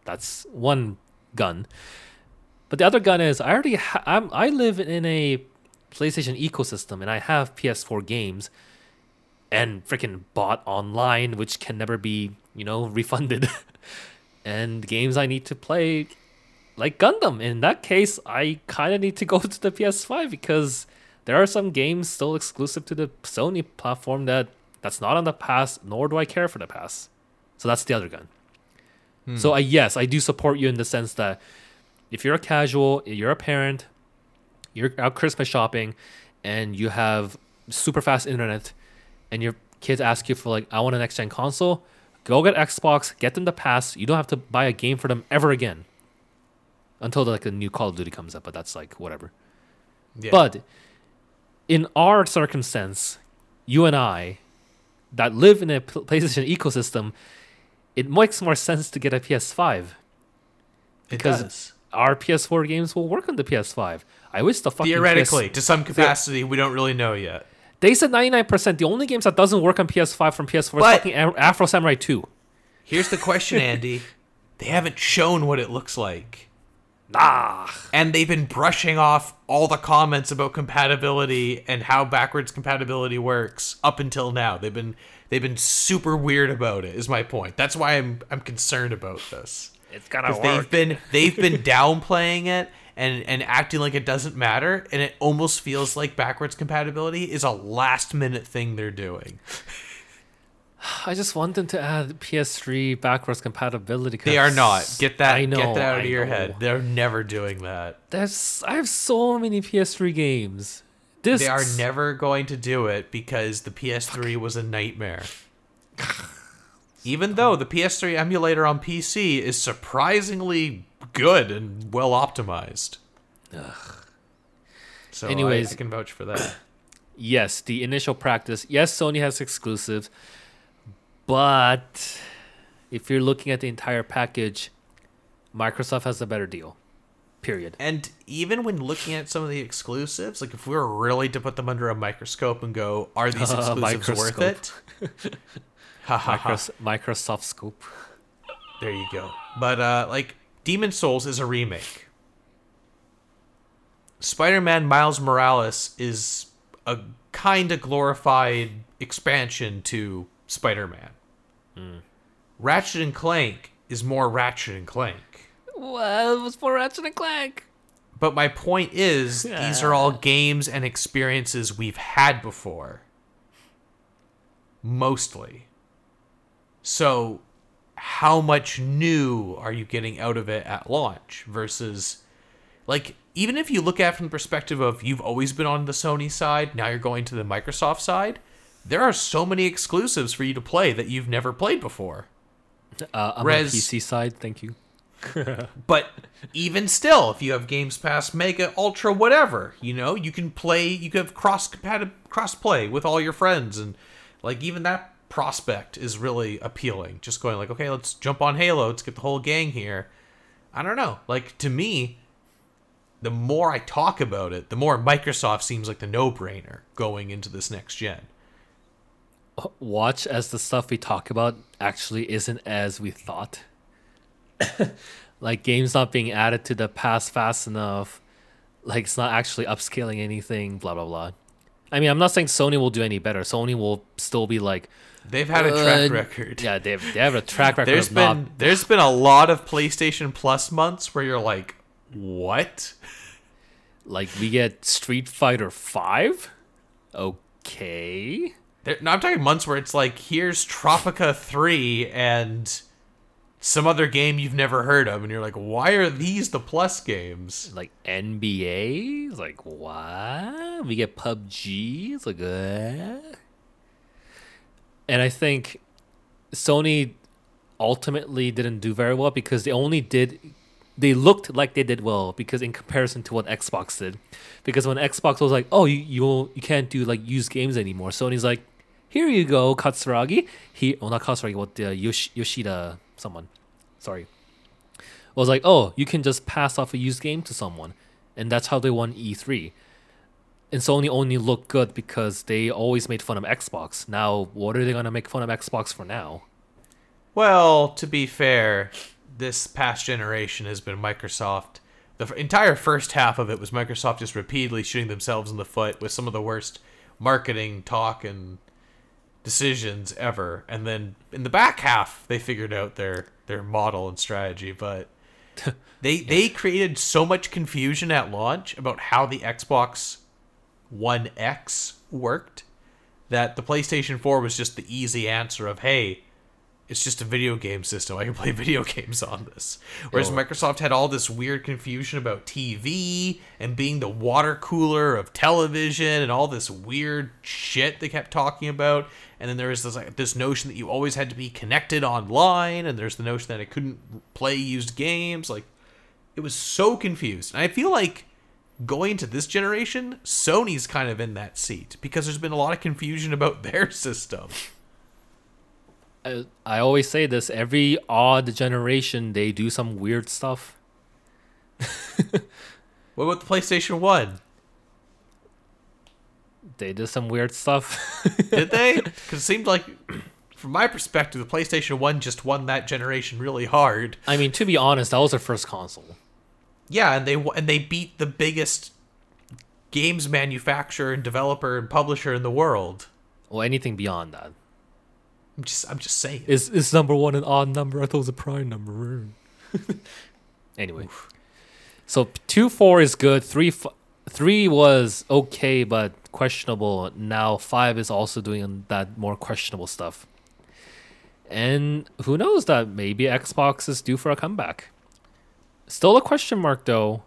That's one gun. But the other gun is I already ha- I'm, I live in a PlayStation ecosystem and I have PS4 games and freaking bought online which can never be, you know, refunded. and games I need to play like Gundam. In that case, I kind of need to go to the PS5 because there are some games still exclusive to the Sony platform that that's not on the pass, nor do I care for the pass. So that's the other gun. Hmm. So I yes, I do support you in the sense that if you're a casual, you're a parent, you're out Christmas shopping, and you have super fast internet, and your kids ask you for like, I want a next gen console, go get Xbox, get them the pass. You don't have to buy a game for them ever again until like the new Call of Duty comes up, but that's like whatever. Yeah. But in our circumstance, you and I that live in a PlayStation ecosystem, it makes more sense to get a PS5 it because does. our PS4 games will work on the PS5. I wish the fucking Theoretically, PS- to some capacity, we don't really know yet. they said 99%. The only games that doesn't work on PS5 from PS4 is fucking Afro Samurai 2. Here's the question, Andy. they haven't shown what it looks like. Nah. And they've been brushing off all the comments about compatibility and how backwards compatibility works up until now. They've been they've been super weird about it. Is my point. That's why I'm I'm concerned about this. It's gonna Because they've been they've been downplaying it and and acting like it doesn't matter, and it almost feels like backwards compatibility is a last minute thing they're doing. I just want them to add PS3 backwards compatibility. They are not. Get that I know, get that out of I your know. head. They're never doing that. There's I have so many PS3 games. This They are never going to do it because the PS3 was a nightmare. Even though the PS3 emulator on PC is surprisingly good and well optimized. So Anyways, Anyways. I, can vouch for that. yes, the initial practice. Yes, Sony has exclusives, But if you're looking at the entire package, Microsoft has a better deal. Period. And even when looking at some of the exclusives, like if we were really to put them under a microscope and go, are these Uh, exclusives worth it? Micros- Microsoft scoop. There you go. But uh like Demon Souls is a remake. Spider-Man Miles Morales is a kind of glorified expansion to Spider-Man. Ratchet and Clank is more Ratchet and Clank. Well, it was for Ratchet and a Clank. But my point is, these are all games and experiences we've had before. Mostly. So, how much new are you getting out of it at launch versus, like, even if you look at it from the perspective of you've always been on the Sony side, now you're going to the Microsoft side, there are so many exclusives for you to play that you've never played before. Uh, I'm Res- on PC side. Thank you. But even still, if you have Games Pass Mega Ultra whatever, you know, you can play you can have cross cross play with all your friends and like even that prospect is really appealing. Just going like, okay, let's jump on Halo, let's get the whole gang here. I don't know. Like to me, the more I talk about it, the more Microsoft seems like the no-brainer going into this next gen. Watch as the stuff we talk about actually isn't as we thought. like games not being added to the pass fast enough. Like it's not actually upscaling anything. Blah blah blah. I mean, I'm not saying Sony will do any better. Sony will still be like, They've had a track uh, record. Yeah, they have, they have a track record There's been not there's been a lot of PlayStation Plus months where you're like, what? like we get Street Fighter Five. Okay. There, no, I'm talking months where it's like, here's Tropico 3 and some other game you've never heard of, and you're like, why are these the plus games? like NBA. Like what? We get PUBG. It's like uh. And I think Sony ultimately didn't do very well because they only did they looked like they did well because in comparison to what Xbox did. Because when Xbox was like, "Oh, you you, you can't do like used games anymore," Sony's like, "Here you go, Katsuragi." He, well, not Katsuragi, what the Yosh, Yoshida, someone. Sorry, was like, "Oh, you can just pass off a used game to someone," and that's how they won E3. And Sony only looked good because they always made fun of Xbox. Now, what are they gonna make fun of Xbox for now? Well, to be fair, this past generation has been Microsoft. The entire first half of it was Microsoft just repeatedly shooting themselves in the foot with some of the worst marketing talk and decisions ever. And then in the back half, they figured out their their model and strategy, but they they created so much confusion at launch about how the Xbox One X worked that the PlayStation 4 was just the easy answer of hey, it's just a video game system. I can play video games on this. Whereas Yo. Microsoft had all this weird confusion about TV and being the water cooler of television and all this weird shit they kept talking about. And then there was this like this notion that you always had to be connected online, and there's the notion that it couldn't play used games. Like it was so confused. And I feel like going to this generation, Sony's kind of in that seat because there's been a lot of confusion about their system. I, I always say this every odd generation they do some weird stuff What about the PlayStation 1? They did some weird stuff Did they? Because it seemed like, from my perspective, the PlayStation 1 just won that generation really hard. i mean to be honest that was their first console Yeah, and they and they beat the biggest games manufacturer and developer and publisher in the world. well anything beyond that I'm just I'm just saying. is is number one an odd number i thought it was a prime number anyway so two four is good three f- three was okay but questionable now five is also doing that more questionable stuff and who knows that maybe xbox is due for a comeback still a question mark though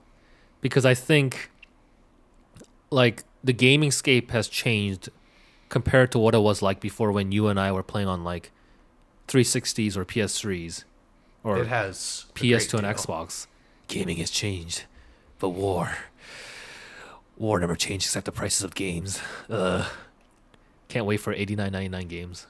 because i think like the gaming scape has changed compared to what it was like before when you and i were playing on like 360s or ps3s or It has PS2 great and. Xbox. Gaming has changed, but war, war never changed except the prices of games. Ugh. Can't wait for eighty nine ninety nine games.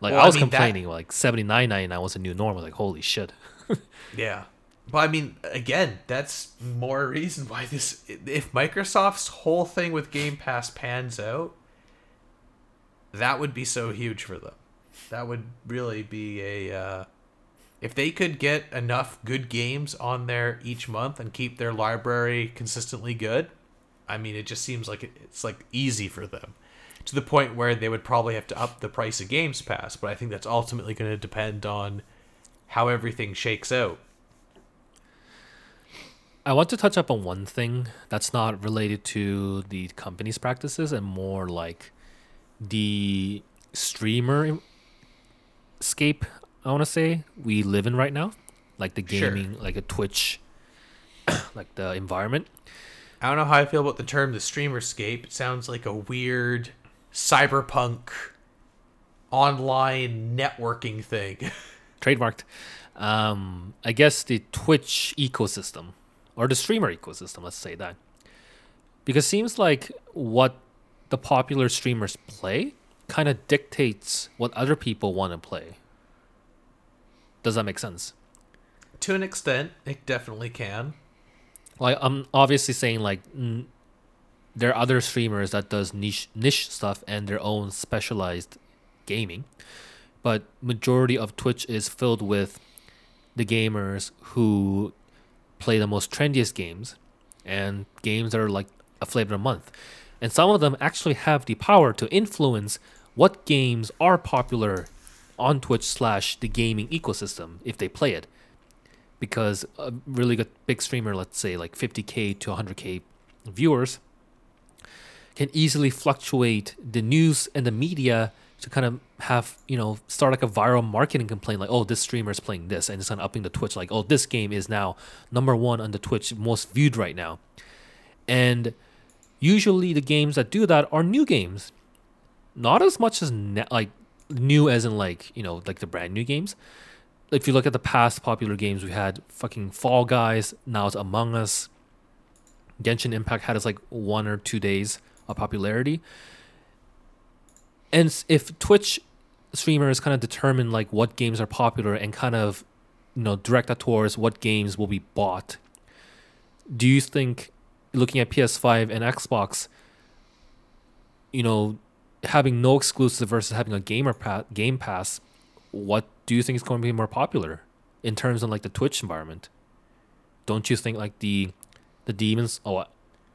Like Well, I I was mean, that- complaining like seventy nine ninety nine was a new normal. Like holy shit. Yeah. But I mean, again, that's more reason why this. If Microsoft's whole thing with Game Pass pans out, that would be so huge for them. That would really be a. Uh, if they could get enough good games on there each month and keep their library consistently good, I mean, it just seems like it's like easy for them. To the point where they would probably have to up the price of Games Pass, but I think that's ultimately going to depend on how everything shakes out. I want to touch up on one thing that's not related to the company's practices and more like the streamer scape I want to say we live in right now, like the Sure. gaming, like a Twitch, like the environment. I don't know how I feel about the term the streamerscape. It sounds like a weird cyberpunk online networking thing. trademarked. Um, I guess the Twitch ecosystem or the streamer ecosystem, let's say that, because seems like what the popular streamers play kind of dictates what other people want to play. Does that make sense? to an extent, it definitely can. Like I'm obviously saying like there are other streamers that does niche niche stuff and their own specialized gaming, but majority of Twitch is filled with the gamers who play the most trendiest games and games that are like a flavor of the month. And some of them actually have the power to influence what games are popular on Twitch slash the gaming ecosystem if they play it. Because a really good big streamer, let's say like 50k to 100k viewers, can easily fluctuate the news and the media to kind of have you know start like a viral marketing campaign like oh this streamer is playing this and it's kind of upping the twitch like oh this game is now number one on the twitch most viewed right now. And usually the games that do that are new games. Not as much as ne- like new as in like you know like the brand new games if you look at the past popular games we had fucking fall guys now it's among us. Genshin impact had its like one or two days of popularity. And if twitch streamers kind of determine like what games are popular and kind of you know direct that towards what games will be bought do you think looking at ps5 and xbox you know having no exclusive versus having a gamer pa- game pass what do you think is going to be more popular in terms of like the twitch environment don't you think like the the demons oh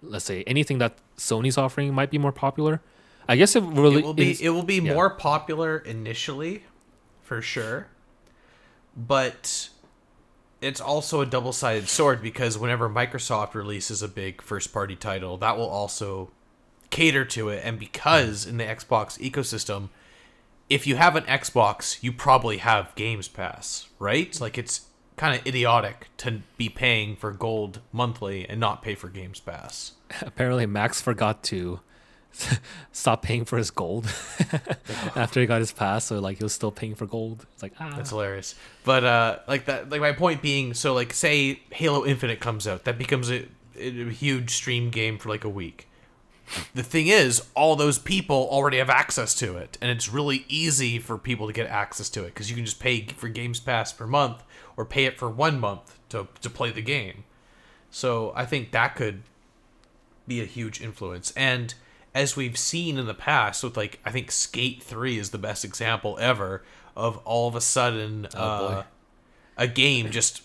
let's say anything that sony's offering might be more popular i guess it really it will be it will be yeah. more popular initially, for sure. But it's also a double-sided sword because whenever Microsoft releases a big first-party title, that will also cater to it. And because in the Xbox ecosystem, if you have an Xbox, you probably have Games Pass, right? Like it's kind of idiotic to be paying for gold monthly and not pay for Games Pass. apparently max forgot to stop paying for his gold after he got his pass so like he was still paying for gold it's like ah That's hilarious. But uh like that like my point being so like say Halo Infinite comes out, that becomes a, a huge stream game for like a week. The thing is, all those people already have access to it, and it's really easy for people to get access to it because you can just pay for Games Pass per month or pay it for one month to to play the game. So I think that could be a huge influence. And as we've seen in the past with like I think Skate 3 is the best example ever of all of a sudden Oh, uh, a game just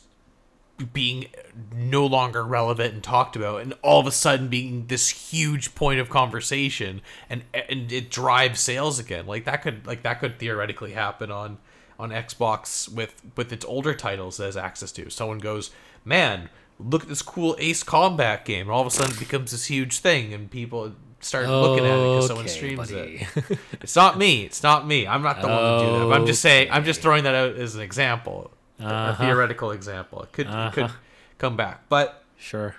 being no longer relevant and talked about and all of a sudden being this huge point of conversation and and it drives sales again. Like that could like that could theoretically happen on on Xbox with with its older titles as access to someone goes man look at this cool Ace Combat game. And all of a sudden it becomes this huge thing and people start looking at it because someone streams buddy. it it's not me. It's not me. I'm not the one to do that. But I'm just saying I'm just throwing that out as an example a Uh-huh. theoretical example. It could it could Uh-huh. come back, but sure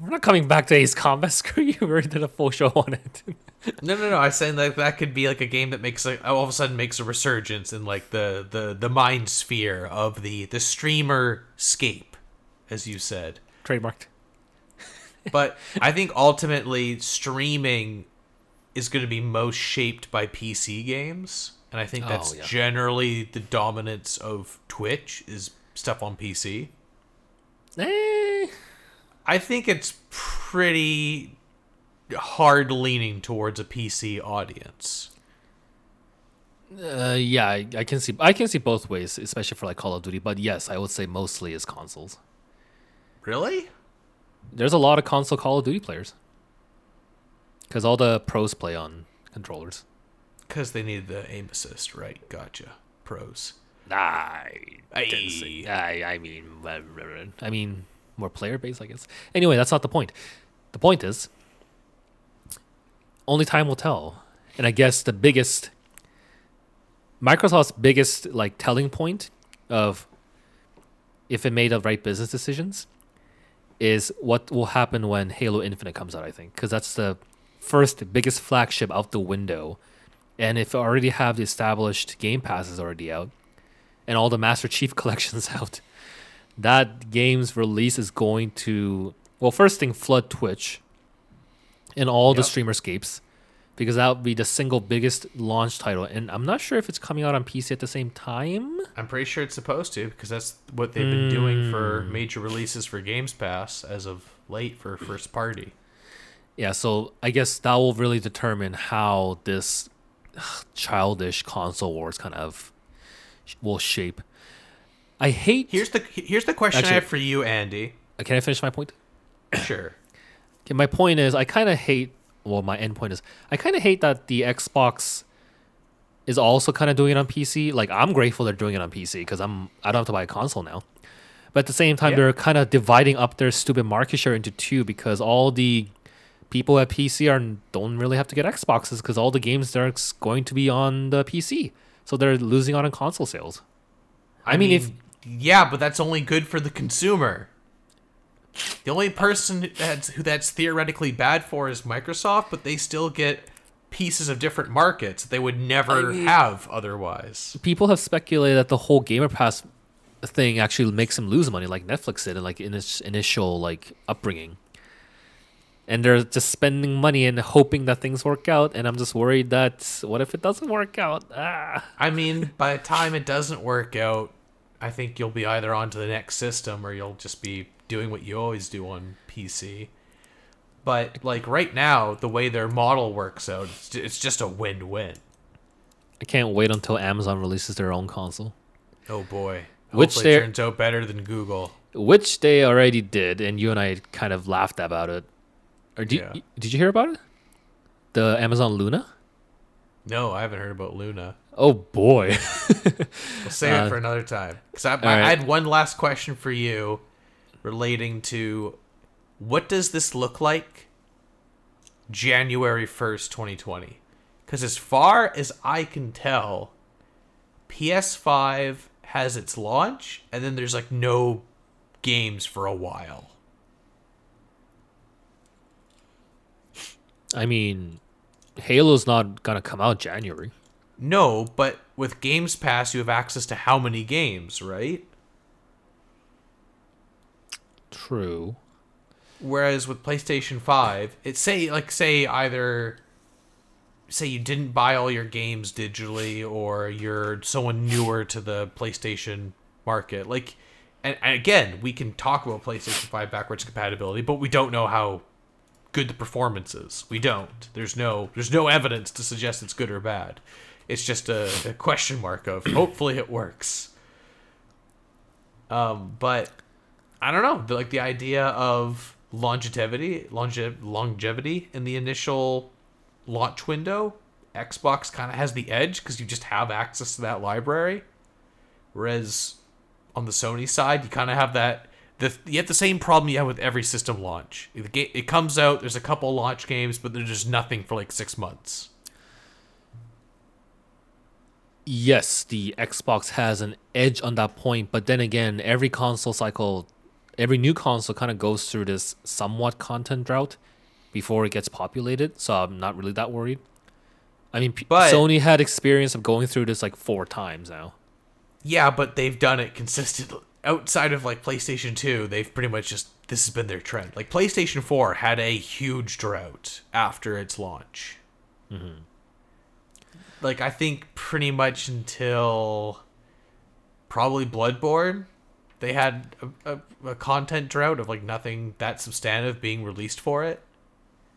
we're not coming back to ace combat screw you we already did a full show on it no, no, no. I was saying that that could be like a game that makes like all of a sudden makes a resurgence in like the the the mind sphere of the the streamer scape, as you said. trademarked But I think ultimately streaming is going to be most shaped by PC games and I think Oh, that's yeah. generally the dominance of Twitch is stuff on PC. Eh, I think it's pretty hard leaning towards a PC audience. uh, yeah, I, I can see I can see both ways, especially for like Call of Duty. But yes, I would say mostly is consoles. Really? There's a lot of console Call of Duty players because all the pros play on controllers. Because they need the aim assist, right? Gotcha. Pros. I didn't say- I I mean I mean more player base, I guess. Anyway, that's not the point. The point is only time will tell. And I guess the biggest Microsoft's biggest like telling point of if it made the right business decisions is what will happen when Halo Infinite comes out, I think, because that's the first biggest flagship out the window. And if already have the established Game Passes already out, and all the Master Chief collections out, that game's release is going to well, first thing flood Twitch and all the Yep. streamerscapes because that would be the single biggest launch title. And I'm not sure if it's coming out on PC at the same time. I'm pretty sure it's supposed to because that's what they've been doing for Hmm. major releases for Games Pass as of late for first party. Yeah, so I guess that will really determine how this childish console wars kind of will shape. I hate. Here's the here's the question Actually- I have for you, Andy. Can I finish my point? Sure. Okay, my point is, I kind of hate. Well, my end point is, I kind of hate that the Xbox is also kind of doing it on PC. Like, I'm grateful they're doing it on PC because I'm I don't have to buy a console now. But at the same time, Yeah. they're kind of dividing up their stupid market share into two because all the people at PC are don't really have to get Xboxes because all the games they're going to be on the PC, so they're losing out on console sales. I, mean, if yeah, but that's only good for the consumer. The only person that's who that's theoretically bad for is Microsoft, but they still get pieces of different markets they would never I mean- have otherwise. people have speculated that the whole Gamer Pass thing actually makes them lose money, like Netflix did, in like in its initial like upbringing. And they're just spending money and hoping that things work out. And I'm just worried that what if it doesn't work out? Ah, I mean, by the time it doesn't work out, I think you'll be either on to the next system or you'll just be doing what you always do on PC. But like right now, the way their model works out, it's just a win-win. I can't wait until Amazon releases their own console, Oh boy. Which Hopefully turns out better than Google. which they already did, and you and I kind of laughed about it. Or did Yeah. did you hear about it? The Amazon Luna. No, I haven't heard about Luna. Oh boy. We'll save Uh, it for another time. Because I, I, right. I had one last question for you relating to what does this look like January 1st, 2020? Because as far as I can tell, PS5 has its launch, and then there's like no games for a while. I mean, Halo's not gonna come out January. No, but with Games Pass, you have access to how many games, right? True. Whereas with PlayStation 5, it say like say either say you didn't buy all your games digitally or you're someone newer to the PlayStation market. Like and, and again, we can talk about PlayStation 5 backwards compatibility, but we don't know how good the performance is. We don't. There's no there's no evidence to suggest it's good or bad. It's just a, a question mark of hopefully it works. Um, but I don't know, the, like the idea of longevity, longe- longevity in the initial launch window. Xbox kind of has the edge because you just have access to that library, whereas on the Sony side, you kind of have that. The, you have the same problem you have with every system launch. The ga- it comes out, there's a couple launch games, but there's just nothing for like six months. yes, the Xbox has an edge on that point, but then again, every console cycle, every new console kind of goes through this somewhat content drought before it gets populated. So I'm not really that worried. I mean, But- Sony had experience of going through this like four times now. Yeah, but they've done it consistently. Outside of like PlayStation 2, they've pretty much just this has been their trend. Like PlayStation 4 had a huge drought after its launch. Mm-hmm. like I think pretty much until probably Bloodborne, they had a, a, a content drought of like nothing that substantive being released for it.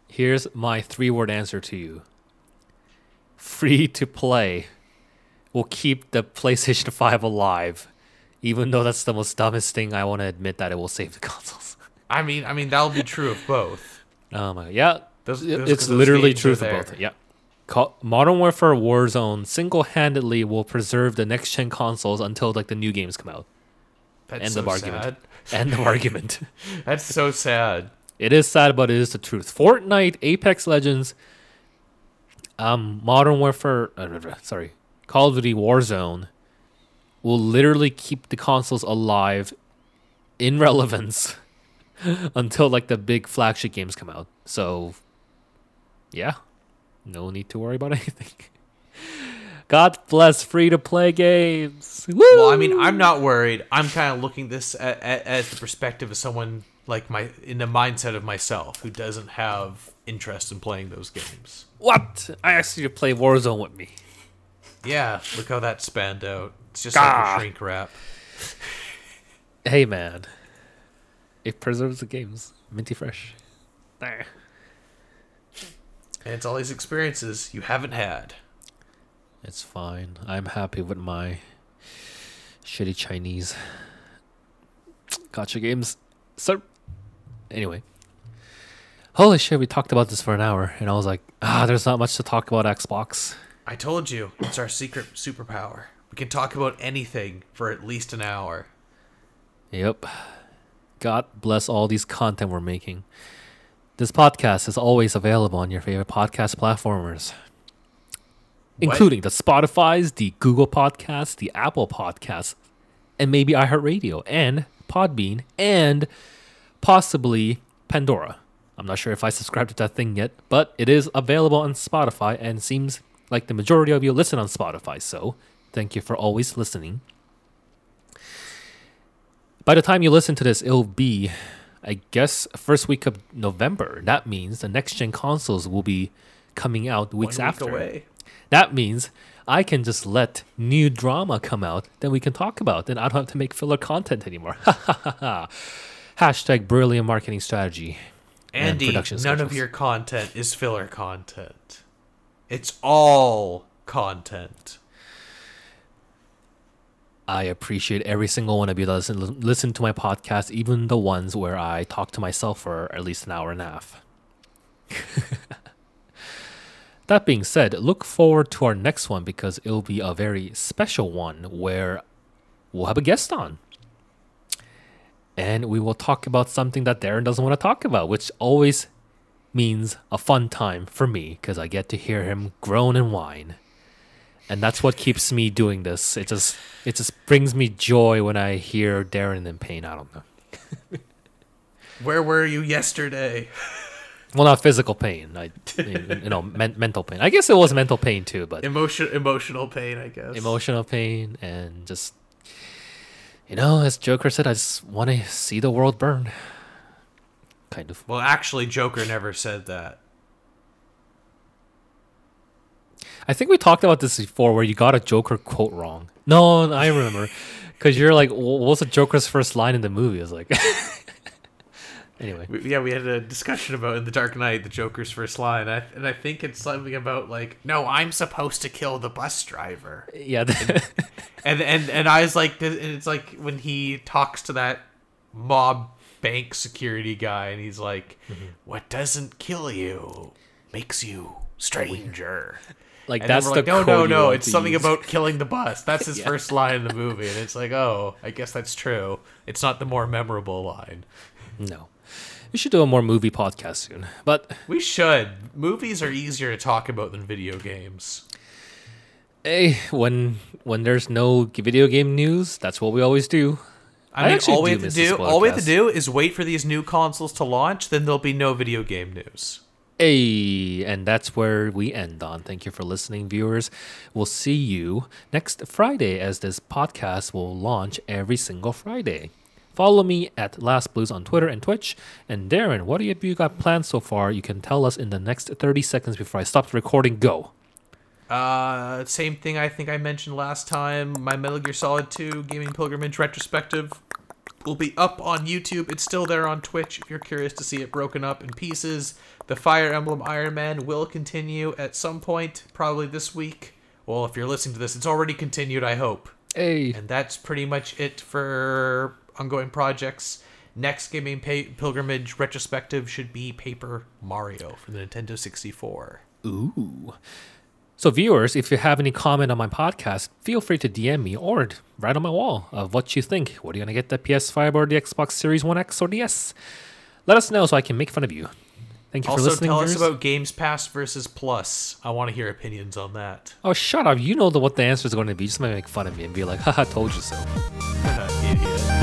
Here's my three word answer to you free to play will keep the PlayStation 5 alive, even though that's the most dumbest thing I want to admit that it will save the consoles. I mean, I mean that'll be true of both. Oh my god. Yeah. Those- those- it's literally true of both. Yeah. Modern Warfare Warzone single handedly will preserve the next gen consoles until like the new games come out. That's End so of argument. sad. End of argument. That's so sad. It is sad, but it is the truth. Fortnite, Apex Legends, um, Modern Warfare, uh, sorry, Call of Duty Warzone will literally keep the consoles alive in relevance until like the big flagship games come out. So, yeah, no need to worry about anything. God bless free to play games. Woo! Well, I mean, I'm not worried. I'm kind of looking this at, at, as the perspective of someone like my in the mindset of myself who doesn't have interest in playing those games. what? I asked you to play Warzone with me. Yeah, look how that spanned out. It's just Gah. like a shrink wrap. Hey man, it preserves the games. Minty fresh. There. And it's all these experiences you haven't had. It's fine. I'm happy with my shitty Chinese gacha games. So, anyway. Holy shit, we talked about this for an hour, and I was like, ah, there's not much to talk about Xbox. I told you, it's our secret superpower. We can talk about anything for at least an hour. Yep. God bless all these content we're making. This podcast is always available on your favorite podcast platformers, including the Spotify's, the Google Podcasts, the Apple Podcasts, and maybe iHeartRadio and Podbean and possibly Pandora. I'm not sure if I subscribe to that thing yet, but it is available on Spotify and seems like the majority of you listen on Spotify. So thank you for always listening. By the time you listen to this, it'll be, I guess, first week of November. That means the next gen consoles will be coming out weeks week after. away. That means I can just let new drama come out, then we can talk about. Then I don't have to make filler content anymore. Ha ha ha ha. Hashtag brilliant marketing strategy. and Andy, production none of your content is filler content. It's all content. I appreciate every single one of you that listen, listen to my podcast, even the ones where I talk to myself for at least an hour and a half. that being said, look forward to our next one because it'll be a very special one where we'll have a guest on. And we will talk about something that Darren doesn't want to talk about, which always means a fun time for me because I get to hear him groan and whine and that's what keeps me doing this. It just it just brings me joy when I hear Darren in pain. I don't know. Where were you yesterday? Well, not physical pain. I you know men- mental pain. I guess it was mental pain too, but Emotion, emotional pain, I guess. emotional pain and just you know, as Joker said, I just want to see the world burn. Kind of. Well, actually, Joker never said that. I think we talked about this before, where you got a Joker quote wrong. No, I remember, because you're like, "Wh- what was the Joker's first line in the movie? I was like, anyway. Yeah, we had a discussion about in the Dark Knight the Joker's first line, I, and I think it's something about like, "No, I'm supposed to kill the bus driver," Yeah, and and and I was like, and it's like when he talks to that mob bank security guy, and he's like, mm-hmm. "What doesn't kill you makes you stranger." Like And that's the like, no, no, no. It's something use. about killing the bus. That's his Yeah. first line in the movie, and it's like, oh, I guess that's true. It's not the more memorable line. No. We should do a more movie podcast soon. But We should. Movies are easier to talk about than video games. hey, when when there's no video game news, that's what we always do. I, I mean, all we do have to do, all we have to do, is wait for these new consoles to launch. Then there'll be no video game news. Hey, and that's where we end on. Thank you for listening, viewers. We'll see you next Friday as this podcast will launch every single Friday. Follow me at Last Blues on Twitter and Twitch. And Darren, what have you got planned so far? You can tell us in the next 30 seconds before I stop the recording. Go. Uh, same thing I think I mentioned last time. My Metal Gear Solid 2 Gaming Pilgrimage retrospective will be up on YouTube. It's still there on Twitch if you're curious to see it broken up in pieces. The Fire Emblem Iron Man will continue at some point, probably this week. Well, if you're listening to this, it's already continued, I hope. Hey. And that's pretty much it for ongoing projects. Next Gaming pa- Pilgrimage retrospective should be Paper Mario for the Nintendo 64. Ooh. So, viewers, if you have any comment on my podcast, feel free to DM me or write on my wall of what you think. What are you going to get the PS5 or the Xbox Series 1X or the S? Let us know so I can make fun of you. Thank you for listening. Also, tell us about Games Pass versus Plus. I want to hear opinions on that. Oh, shut up. You know the, what the answer is going to be. Just make fun of me and be like, haha, told you so. Idiot.